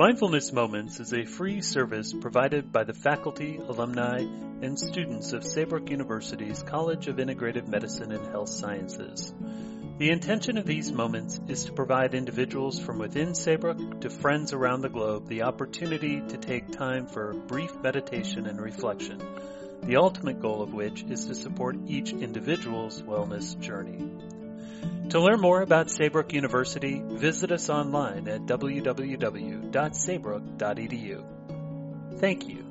Mindfulness Moments is a free service provided by the faculty, alumni, and students of Saybrook University's College of Integrative Medicine and Health Sciences. The intention of these moments is to provide individuals from within Saybrook to friends around the globe the opportunity to take time for brief meditation and reflection, the ultimate goal of which is to support each individual's wellness journey. To learn more about Saybrook University, visit us online at www.saybrook.edu. Thank you.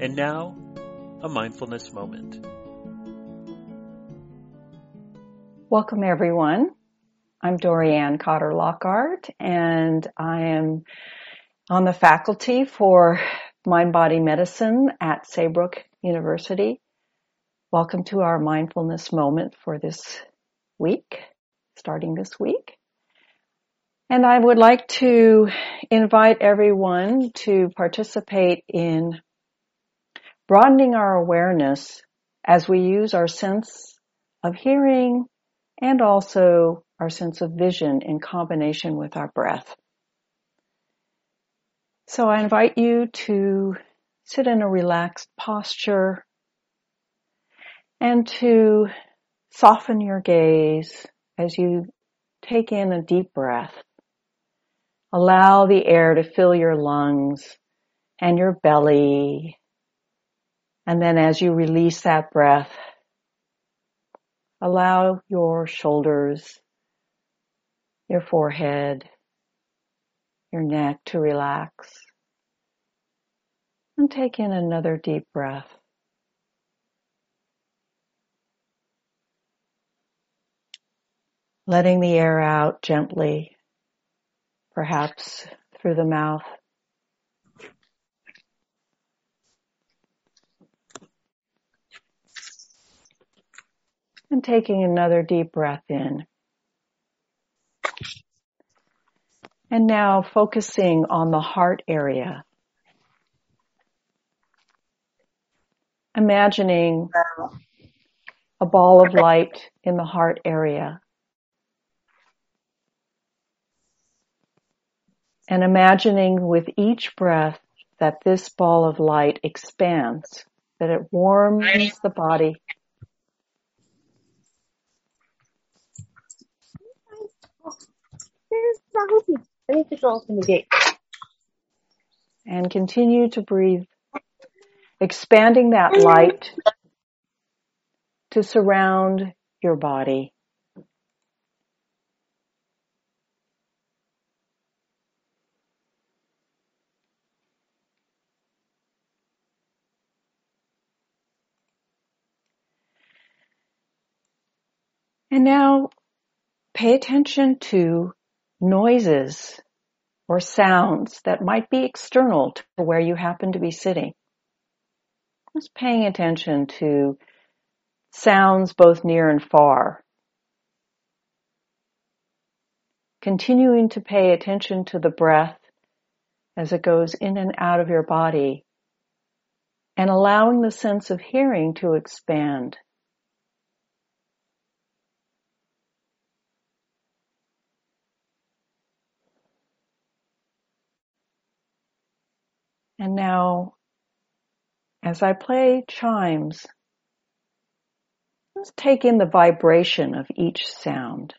And now, a mindfulness moment. Welcome, everyone. I'm Dorianne Cotter Lockard, and I am on the faculty for Mind Body Medicine at Saybrook University. Welcome to our mindfulness moment for this week, starting this week. And I would like to invite everyone to participate in broadening our awareness as we use our sense of hearing and also our sense of vision in combination with our breath. So I invite you to sit in a relaxed posture and to Soften your gaze as you take in a deep breath. Allow the air to fill your lungs and your belly. And then as you release that breath, allow your shoulders, your forehead, your neck to relax. And take in another deep breath. Letting the air out gently, perhaps through the mouth. And taking another deep breath in. And now focusing on the heart area. Imagining a ball of light in the heart area. And imagining with each breath that this ball of light expands, that it warms the body. And continue to breathe, expanding that light to surround your body. And now pay attention to noises or sounds that might be external to where you happen to be sitting. Just paying attention to sounds both near and far. Continuing to pay attention to the breath as it goes in and out of your body and allowing the sense of hearing to expand. And now, as I play chimes, let's take in the vibration of each sound.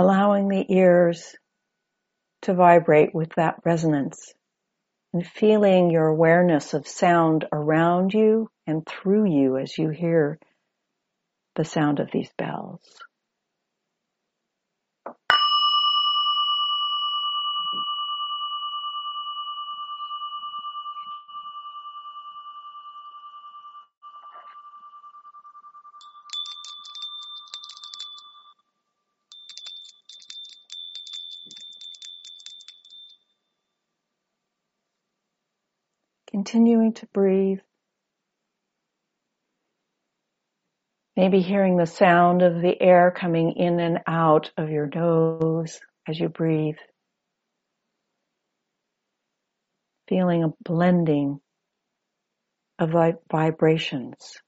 Allowing the ears to vibrate with that resonance and feeling your awareness of sound around you and through you as you hear the sound of these bells. Continuing to breathe. Maybe hearing the sound of the air coming in and out of your nose as you breathe. Feeling a blending of vibrations.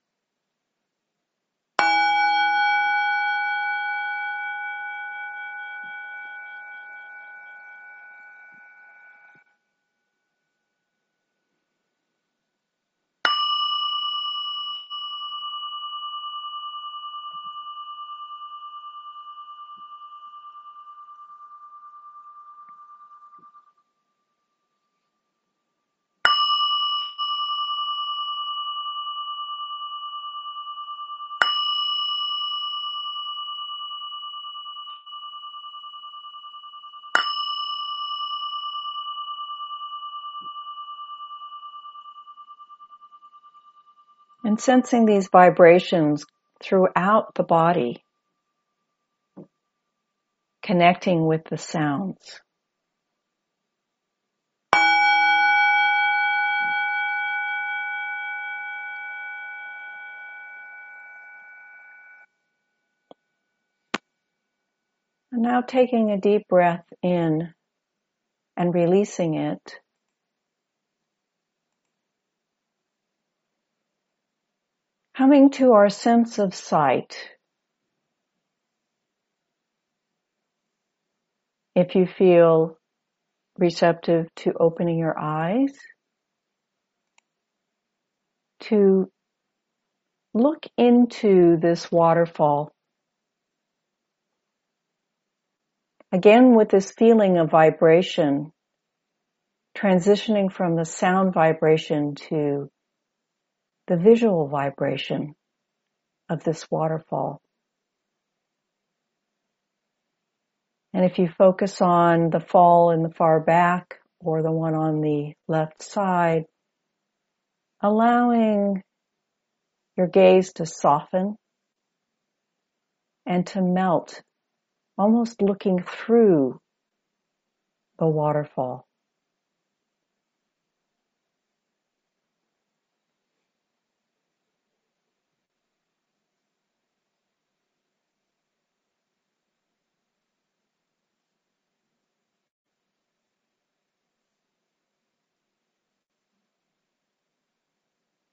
And sensing these vibrations throughout the body, connecting with the sounds. And now taking a deep breath in and releasing it. Coming to our sense of sight. If you feel receptive to opening your eyes, to look into this waterfall. Again, with this feeling of vibration, transitioning from the sound vibration to the visual vibration of this waterfall. And if you focus on the fall in the far back or the one on the left side, allowing your gaze to soften and to melt, almost looking through the waterfall.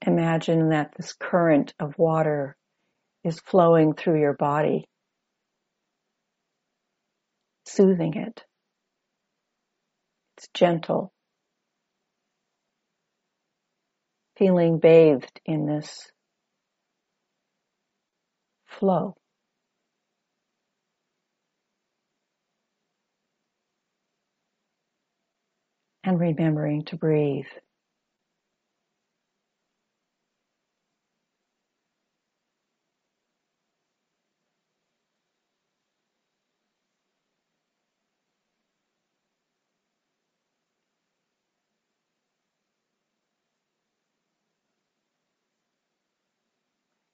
Imagine that this current of water is flowing through your body, soothing it. It's gentle. Feeling bathed in this flow. And remembering to breathe.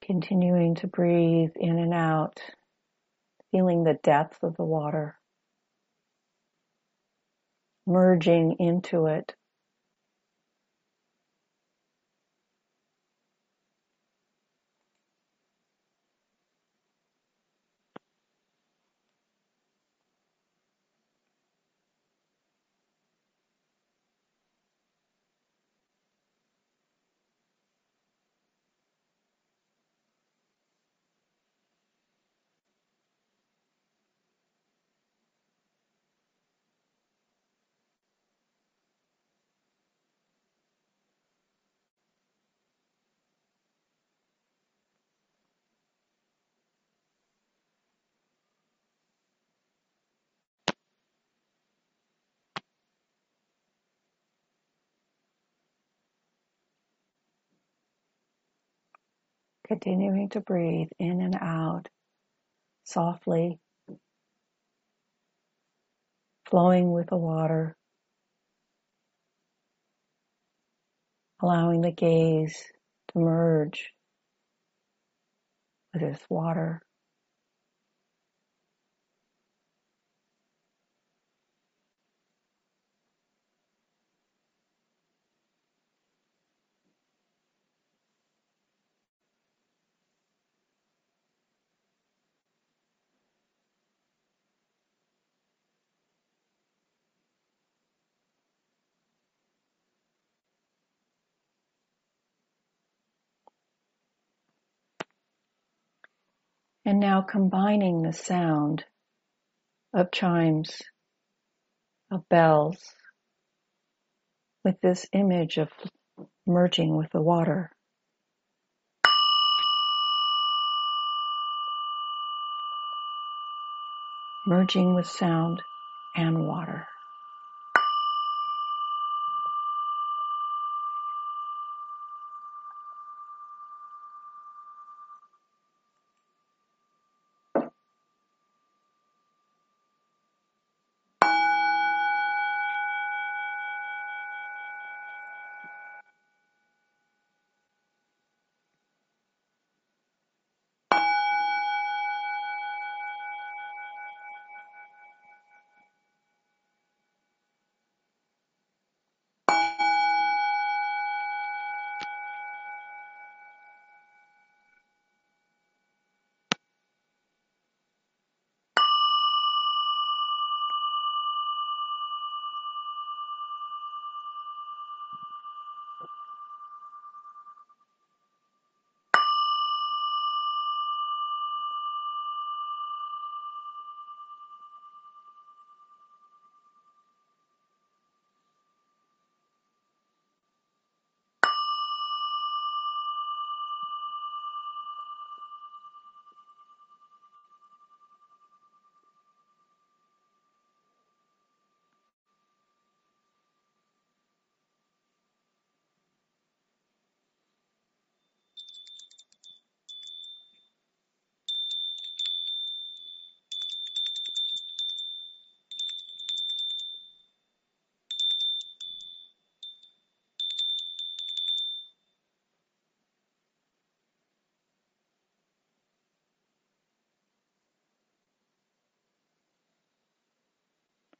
Continuing to breathe in and out, feeling the depth of the water, merging into it. Continuing to breathe in and out softly, flowing with the water, allowing the gaze to merge with this water. And now combining the sound of chimes, of bells, with this image of merging with the water. Merging with sound and water.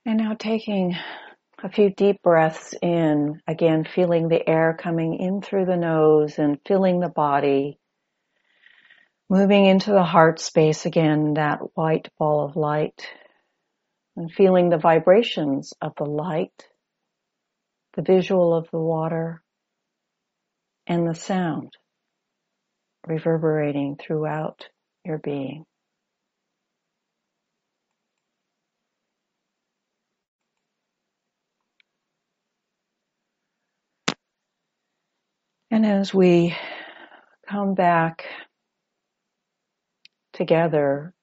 And now taking a few deep breaths in, again, feeling the air coming in through the nose and filling the body. Moving into the heart space again, that white ball of light and feeling the vibrations of the light, the visual of the water and the sound reverberating throughout your being. And as we come back together,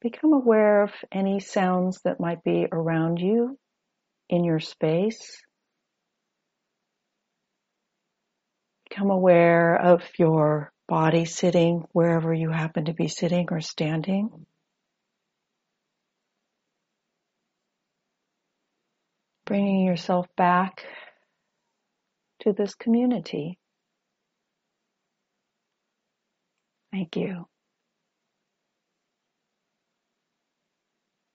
become aware of any sounds that might be around you in your space. Become aware of your body sitting wherever you happen to be sitting or standing. Bringing yourself back to this community. Thank you.